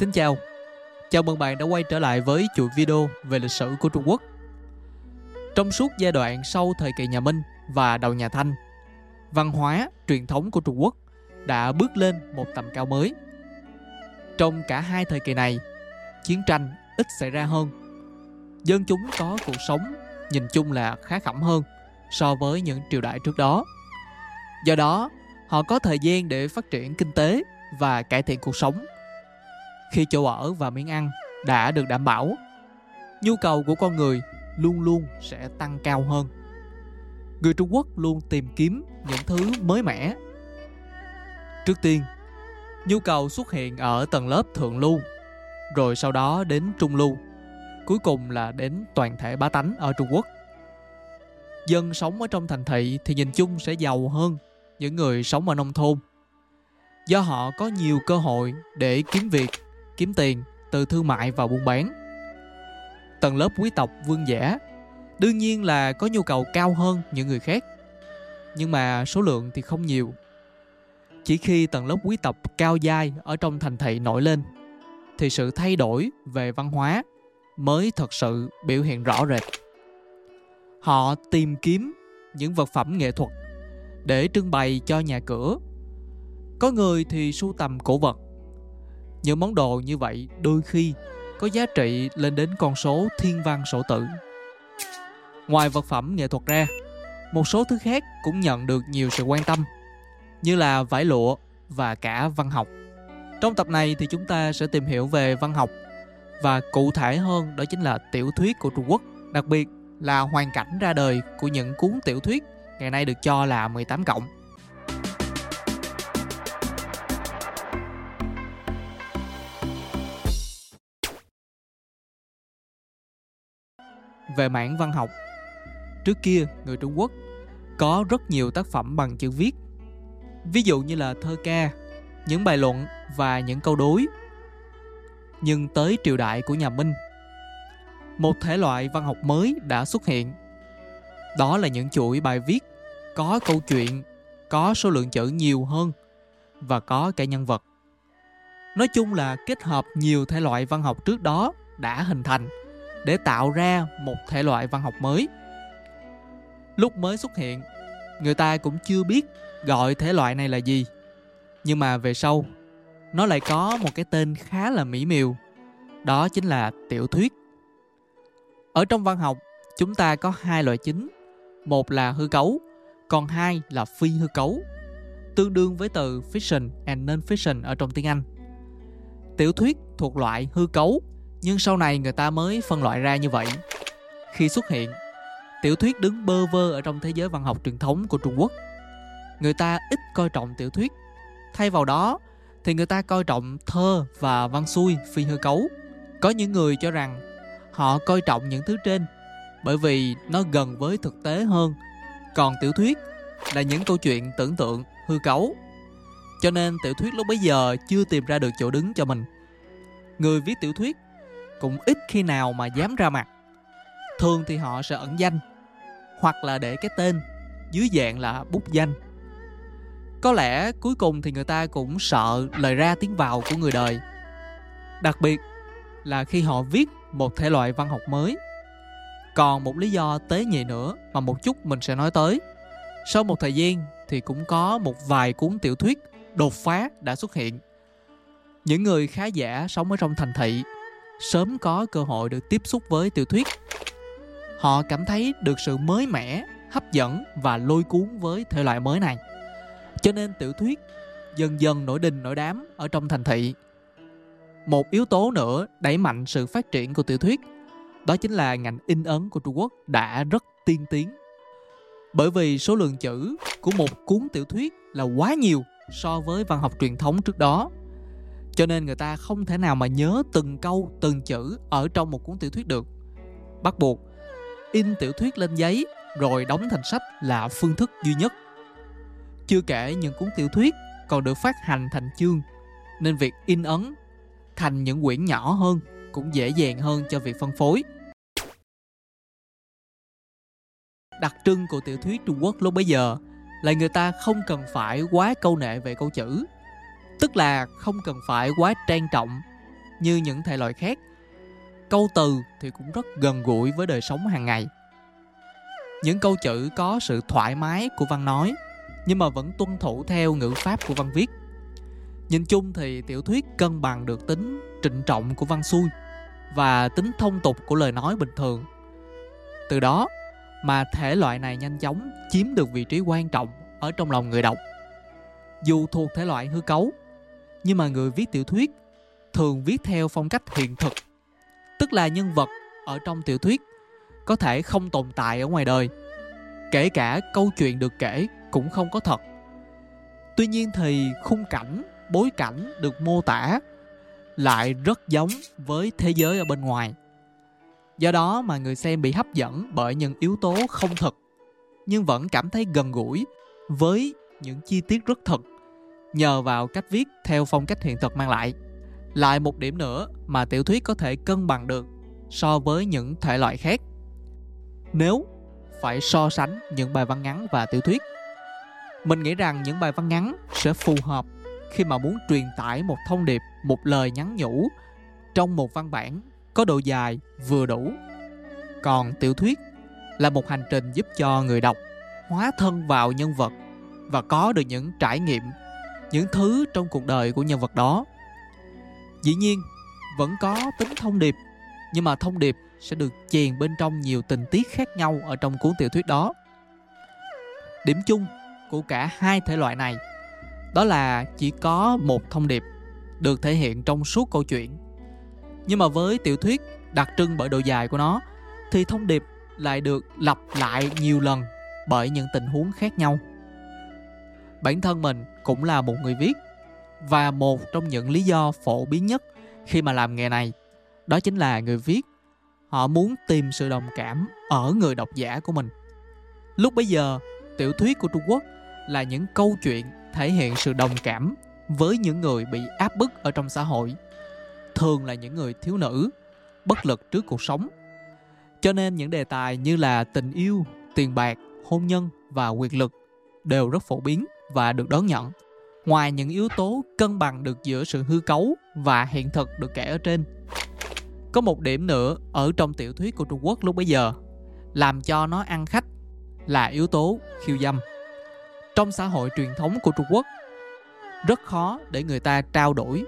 Xin chào, chào mừng bạn đã quay trở lại với chuỗi video về lịch sử của Trung Quốc. Trong suốt giai đoạn sau thời kỳ nhà Minh và đầu nhà Thanh, văn hóa, truyền thống của Trung Quốc đã bước lên một tầm cao mới. Trong cả hai thời kỳ này, chiến tranh ít xảy ra hơn. Dân chúng có cuộc sống nhìn chung là khá khẩm hơn so với những triều đại trước đó. Do đó, họ có thời gian để phát triển kinh tế và cải thiện cuộc sống. Khi chỗ ở và miếng ăn đã được đảm bảo, nhu cầu của con người luôn luôn sẽ tăng cao hơn. Người Trung Quốc luôn tìm kiếm những thứ mới mẻ. Trước tiên, nhu cầu xuất hiện ở tầng lớp thượng lưu, rồi sau đó đến trung lưu, cuối cùng là đến toàn thể bá tánh ở Trung Quốc. Dân sống ở trong thành thị thì nhìn chung sẽ giàu hơn những người sống ở nông thôn. Do họ có nhiều cơ hội để kiếm việc, kiếm tiền từ thương mại và buôn bán. Tầng lớp quý tộc vương giả đương nhiên là có nhu cầu cao hơn những người khác. Nhưng mà số lượng thì không nhiều. Chỉ khi tầng lớp quý tộc cao giai ở trong thành thị nổi lên, thì sự thay đổi về văn hóa mới thật sự biểu hiện rõ rệt. Họ tìm kiếm những vật phẩm nghệ thuật để trưng bày cho nhà cửa. Có người thì sưu tầm cổ vật. Những món đồ như vậy đôi khi có giá trị lên đến con số thiên văn sổ tử. Ngoài vật phẩm nghệ thuật ra, một số thứ khác cũng nhận được nhiều sự quan tâm, như là vải lụa và cả văn học. Trong tập này thì chúng ta sẽ tìm hiểu về văn học và cụ thể hơn đó chính là tiểu thuyết của Trung Quốc, đặc biệt là hoàn cảnh ra đời của những cuốn tiểu thuyết ngày nay được cho là 18 cộng. Về mảng văn học, trước kia người Trung Quốc có rất nhiều tác phẩm bằng chữ viết. Ví dụ như là thơ ca, những bài luận và những câu đối. Nhưng tới triều đại của nhà Minh, một thể loại văn học mới đã xuất hiện. Đó là những chuỗi bài viết có câu chuyện, có số lượng chữ nhiều hơn và có cả nhân vật. Nói chung là kết hợp nhiều thể loại văn học trước đó đã hình thành để tạo ra một thể loại văn học mới. Lúc mới xuất hiện, người ta cũng chưa biết gọi thể loại này là gì. Nhưng mà về sau, nó lại có một cái tên khá là mỹ miều. Đó chính là tiểu thuyết. Ở trong văn học, chúng ta có hai loại chính. Một là hư cấu, còn hai là phi hư cấu, tương đương với từ fiction and non-fiction ở trong tiếng Anh. Tiểu thuyết thuộc loại hư cấu, nhưng sau này người ta mới phân loại ra như vậy. Khi xuất hiện, tiểu thuyết đứng bơ vơ ở trong thế giới văn học truyền thống của Trung Quốc. Người ta ít coi trọng tiểu thuyết, thay vào đó thì người ta coi trọng thơ và văn xuôi phi hư cấu. Có những người cho rằng họ coi trọng những thứ trên bởi vì nó gần với thực tế hơn còn tiểu thuyết là những câu chuyện tưởng tượng hư cấu cho nên tiểu thuyết lúc bấy giờ chưa tìm ra được chỗ đứng cho mình người viết tiểu thuyết cũng ít khi nào mà dám ra mặt. Thường thì họ sẽ ẩn danh, hoặc là để cái tên dưới dạng là bút danh. Có lẽ cuối cùng thì người ta cũng sợ lời ra tiếng vào của người đời. Đặc biệt là khi họ viết một thể loại văn học mới. Còn một lý do tế nhị nữa mà một chút mình sẽ nói tới. Sau một thời gian thì cũng có một vài cuốn tiểu thuyết đột phá đã xuất hiện. Những người khá giả sống ở trong thành thị sớm có cơ hội được tiếp xúc với tiểu thuyết họ cảm thấy được sự mới mẻ, hấp dẫn và lôi cuốn với thể loại mới này cho nên tiểu thuyết dần dần nổi đình, nổi đám ở trong thành thị một yếu tố nữa đẩy mạnh sự phát triển của tiểu thuyết, đó chính là ngành in ấn của Trung Quốc đã rất tiên tiến. Bởi vì số lượng chữ của một cuốn tiểu thuyết là quá nhiều so với văn học truyền thống trước đó. Cho nên người ta không thể nào mà nhớ từng câu, từng chữ ở trong một cuốn tiểu thuyết được. Bắt buộc in tiểu thuyết lên giấy rồi đóng thành sách là phương thức duy nhất. Chưa kể những cuốn tiểu thuyết còn được phát hành thành chương nên việc in ấn thành những quyển nhỏ hơn cũng dễ dàng hơn cho việc phân phối. Đặc trưng của tiểu thuyết Trung Quốc lúc bấy giờ là người ta không cần phải quá câu nệ về câu chữ, tức là không cần phải quá trang trọng như những thể loại khác. Câu từ thì cũng rất gần gũi với đời sống hàng ngày. Những câu chữ có sự thoải mái của văn nói nhưng mà vẫn tuân thủ theo ngữ pháp của văn viết. Nhìn chung thì tiểu thuyết cân bằng được tính trịnh trọng của văn xuôi và tính thông tục của lời nói bình thường. Từ đó mà thể loại này nhanh chóng chiếm được vị trí quan trọng ở trong lòng người đọc. Dù thuộc thể loại hư cấu, nhưng mà người viết tiểu thuyết thường viết theo phong cách hiện thực, tức là nhân vật ở trong tiểu thuyết có thể không tồn tại ở ngoài đời. Kể cả câu chuyện được kể cũng không có thật. Tuy nhiên thì khung cảnh, bối cảnh được mô tả lại rất giống với thế giới ở bên ngoài. Do đó mà người xem bị hấp dẫn bởi những yếu tố không thật nhưng vẫn cảm thấy gần gũi với những chi tiết rất thật nhờ vào cách viết theo phong cách hiện thực mang lại. Lại một điểm nữa mà tiểu thuyết có thể cân bằng được so với những thể loại khác. Nếu phải so sánh những bài văn ngắn và tiểu thuyết, mình nghĩ rằng những bài văn ngắn sẽ phù hợp khi mà muốn truyền tải một thông điệp, một lời nhắn nhủ trong một văn bản có độ dài vừa đủ. Còn tiểu thuyết là một hành trình giúp cho người đọc hóa thân vào nhân vật và có được những trải nghiệm, những thứ trong cuộc đời của nhân vật đó. Dĩ nhiên, vẫn có tính thông điệp, nhưng mà thông điệp sẽ được chèn bên trong nhiều tình tiết khác nhau ở trong cuốn tiểu thuyết đó. Điểm chung của cả hai thể loại này đó là chỉ có một thông điệp được thể hiện trong suốt câu chuyện nhưng mà với tiểu thuyết đặc trưng bởi độ dài của nó thì thông điệp lại được lặp lại nhiều lần bởi những tình huống khác nhau bản thân mình cũng là một người viết. Và một trong những lý do phổ biến nhất khi mà làm nghề này, đó chính là người viết. Họ muốn tìm sự đồng cảm ở người độc giả của mình. Lúc bấy giờ, tiểu thuyết của trung quốc là những câu chuyện thể hiện sự đồng cảm với những người bị áp bức ở trong xã hội, thường là những người thiếu nữ, bất lực trước cuộc sống. Cho nên những đề tài như là tình yêu, tiền bạc, hôn nhân và quyền lực đều rất phổ biến và được đón nhận. Ngoài những yếu tố cân bằng được giữa sự hư cấu và hiện thực được kể ở trên, có một điểm nữa ở trong tiểu thuyết của trung quốc lúc bấy giờ, làm cho nó ăn khách là yếu tố khiêu dâm. Trong xã hội truyền thống của trung quốc, rất khó để người ta trao đổi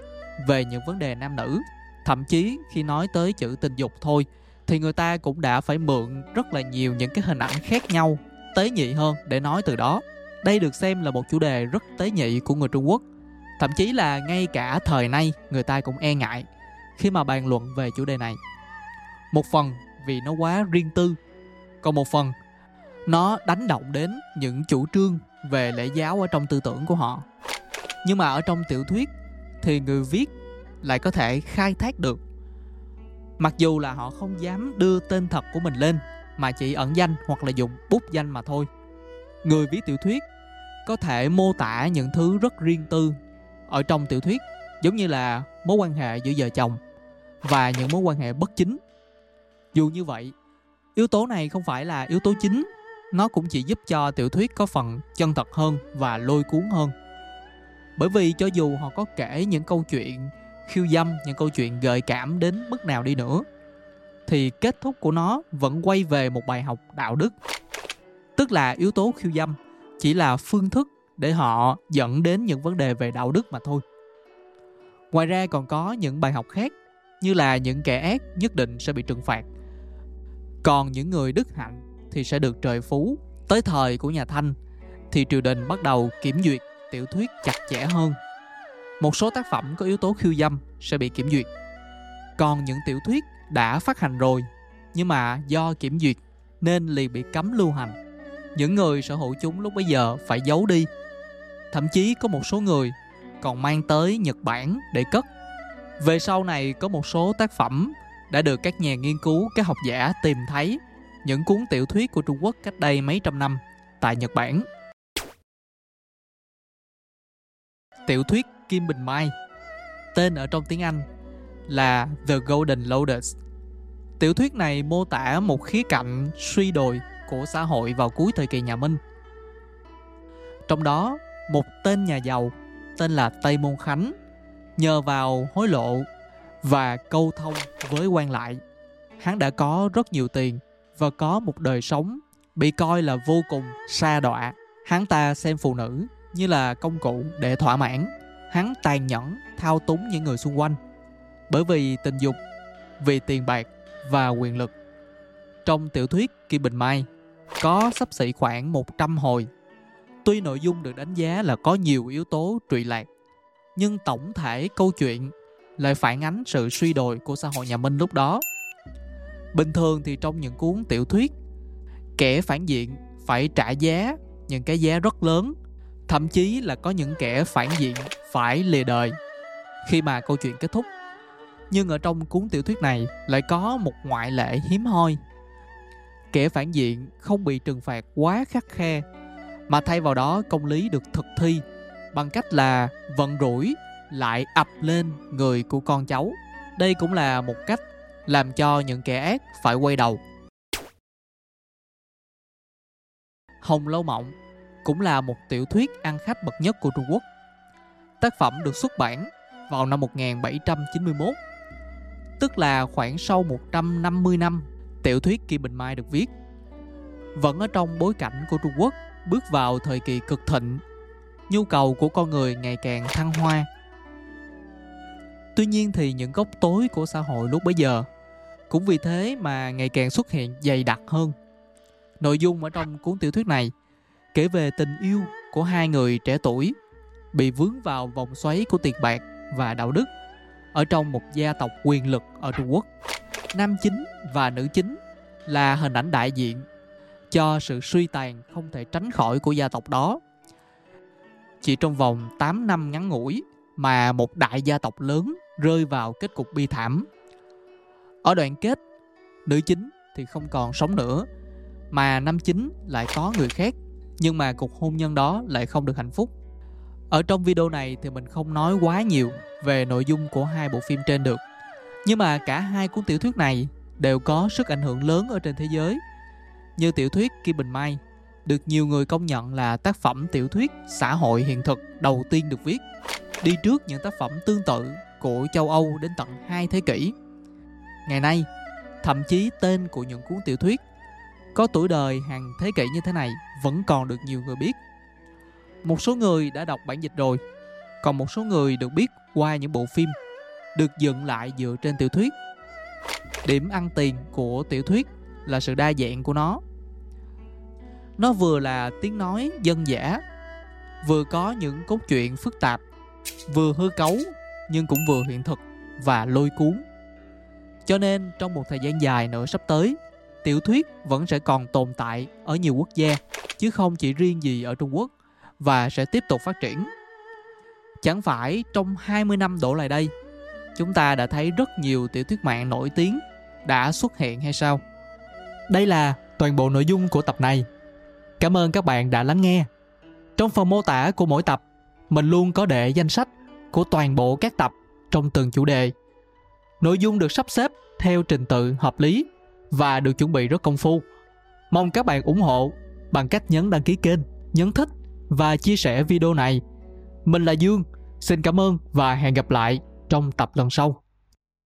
về những vấn đề nam nữ. Thậm chí khi nói tới chữ tình dục thôi, thì người ta cũng đã phải mượn rất là nhiều những cái hình ảnh khác nhau, tế nhị hơn để nói từ đó đây được xem là một chủ đề rất tế nhị của người trung quốc. Thậm chí là ngay cả thời nay, người ta cũng e ngại khi mà bàn luận về chủ đề này. Một phần vì nó quá riêng tư, còn một phần nó đánh động đến những chủ trương về lễ giáo ở trong tư tưởng của họ. Nhưng mà ở trong tiểu thuyết thì người viết lại có thể khai thác được. Mặc dù là họ không dám đưa tên thật của mình lên, mà chỉ ẩn danh hoặc là dùng bút danh mà thôi. Người viết tiểu thuyết có thể mô tả những thứ rất riêng tư ở trong tiểu thuyết, giống như là mối quan hệ giữa vợ chồng và những mối quan hệ bất chính. Dù như vậy, yếu tố này không phải là yếu tố chính, nó cũng chỉ giúp cho tiểu thuyết có phần chân thật hơn và lôi cuốn hơn. Bởi vì cho dù họ có kể những câu chuyện khiêu dâm, những câu chuyện gợi cảm đến mức nào đi nữa, thì kết thúc của nó vẫn quay về một bài học đạo đức. Tức là yếu tố khiêu dâm chỉ là phương thức để họ dẫn đến những vấn đề về đạo đức mà thôi. Ngoài ra còn có những bài học khác, như là những kẻ ác nhất định sẽ bị trừng phạt. Còn những người đức hạnh thì sẽ được trời phú tới thời của nhà thanh, thì triều đình bắt đầu kiểm duyệt tiểu thuyết chặt chẽ hơn. Một số tác phẩm có yếu tố khiêu dâm sẽ bị kiểm duyệt. Còn những tiểu thuyết đã phát hành rồi, nhưng mà do kiểm duyệt nên liền bị cấm lưu hành những người sở hữu chúng lúc bấy giờ phải giấu đi thậm chí có một số người còn mang tới nhật bản để cất về sau này có một số tác phẩm đã được các nhà nghiên cứu, các học giả tìm thấy những cuốn tiểu thuyết của trung quốc cách đây mấy trăm năm tại nhật bản tiểu thuyết Kim Bình Mai. Tên ở trong tiếng Anh là The Golden Lotus. Tiểu thuyết này mô tả một khía cạnh suy đồi của xã hội vào cuối thời kỳ nhà Minh. Trong đó, một tên nhà giàu tên là Tây Môn Khánh nhờ vào hối lộ và câu thông với quan lại. Hắn đã có rất nhiều tiền và có một đời sống bị coi là vô cùng xa đọa. Hắn ta xem phụ nữ như là công cụ để thỏa mãn. Hắn tàn nhẫn thao túng những người xung quanh bởi vì tình dục, vì tiền bạc và quyền lực. Trong tiểu thuyết Kim Bình Mai có sắp xỉ khoảng 100 hồi. Tuy nội dung được đánh giá là có nhiều yếu tố trụy lạc, nhưng tổng thể câu chuyện lại phản ánh sự suy đồi của xã hội nhà Minh lúc đó. Bình thường thì trong những cuốn tiểu thuyết, kẻ phản diện phải trả giá những cái giá rất lớn, thậm chí là có những kẻ phản diện phải lìa đời khi mà câu chuyện kết thúc. Nhưng ở trong cuốn tiểu thuyết này lại có một ngoại lệ hiếm hoi. Kẻ phản diện không bị trừng phạt quá khắc khe, mà thay vào đó công lý được thực thi bằng cách là vận rủi lại ập lên người của con cháu. Đây cũng là một cách làm cho những kẻ ác phải quay đầu. Hồng Lâu Mộng cũng là một tiểu thuyết ăn khách bậc nhất của Trung Quốc. Tác phẩm được xuất bản vào năm 1791, tức là khoảng sau 150 năm tiểu thuyết Kim Bình Mai được viết. Vẫn ở trong bối cảnh của Trung Quốc bước vào thời kỳ cực thịnh, nhu cầu của con người ngày càng thăng hoa. Tuy nhiên thì những góc tối của xã hội lúc bấy giờ cũng vì thế mà ngày càng xuất hiện dày đặc hơn. Nội dung ở trong cuốn tiểu thuyết này kể về tình yêu của hai người trẻ tuổi bị vướng vào vòng xoáy của tiền bạc và đạo đức ở trong một gia tộc quyền lực ở Trung Quốc. Nam chính và nữ chính là hình ảnh đại diện cho sự suy tàn không thể tránh khỏi của gia tộc đó. Chỉ trong vòng 8 năm ngắn ngủi mà một đại gia tộc lớn rơi vào kết cục bi thảm. Ở đoạn kết, nữ chính thì không còn sống nữa, mà nam chính lại có người khác, nhưng mà cuộc hôn nhân đó lại không được hạnh phúc. Ở trong video này thì mình không nói quá nhiều về nội dung của hai bộ phim trên được. Nhưng mà cả hai cuốn tiểu thuyết này đều có sức ảnh hưởng lớn ở trên thế giới. Như tiểu thuyết Kim Bình Mai được nhiều người công nhận là tác phẩm tiểu thuyết xã hội hiện thực đầu tiên được viết, đi trước những tác phẩm tương tự của châu Âu đến tận hai thế kỷ. Ngày nay, thậm chí tên của những cuốn tiểu thuyết có tuổi đời hàng thế kỷ như thế này vẫn còn được nhiều người biết. Một số người đã đọc bản dịch rồi, còn một số người được biết qua những bộ phim được dựng lại dựa trên tiểu thuyết. Điểm ăn tiền của tiểu thuyết là sự đa dạng của nó. Nó vừa là tiếng nói dân dã, vừa có những cốt truyện phức tạp, vừa hư cấu nhưng cũng vừa hiện thực và lôi cuốn. Cho nên trong một thời gian dài nữa sắp tới, tiểu thuyết vẫn sẽ còn tồn tại ở nhiều quốc gia chứ không chỉ riêng gì ở Trung Quốc và sẽ tiếp tục phát triển. Chẳng phải trong 20 năm đổ lại đây, chúng ta đã thấy rất nhiều tiểu thuyết mạng nổi tiếng đã xuất hiện hay sao? Đây là toàn bộ nội dung của tập này. Cảm ơn các bạn đã lắng nghe. Trong phần mô tả của mỗi tập, mình luôn có để danh sách của toàn bộ các tập trong từng chủ đề. Nội dung được sắp xếp theo trình tự hợp lý và được chuẩn bị rất công phu. Mong các bạn ủng hộ bằng cách nhấn đăng ký kênh, nhấn thích và chia sẻ video này. Mình là Dương, xin cảm ơn và hẹn gặp lại trong tập lần sau.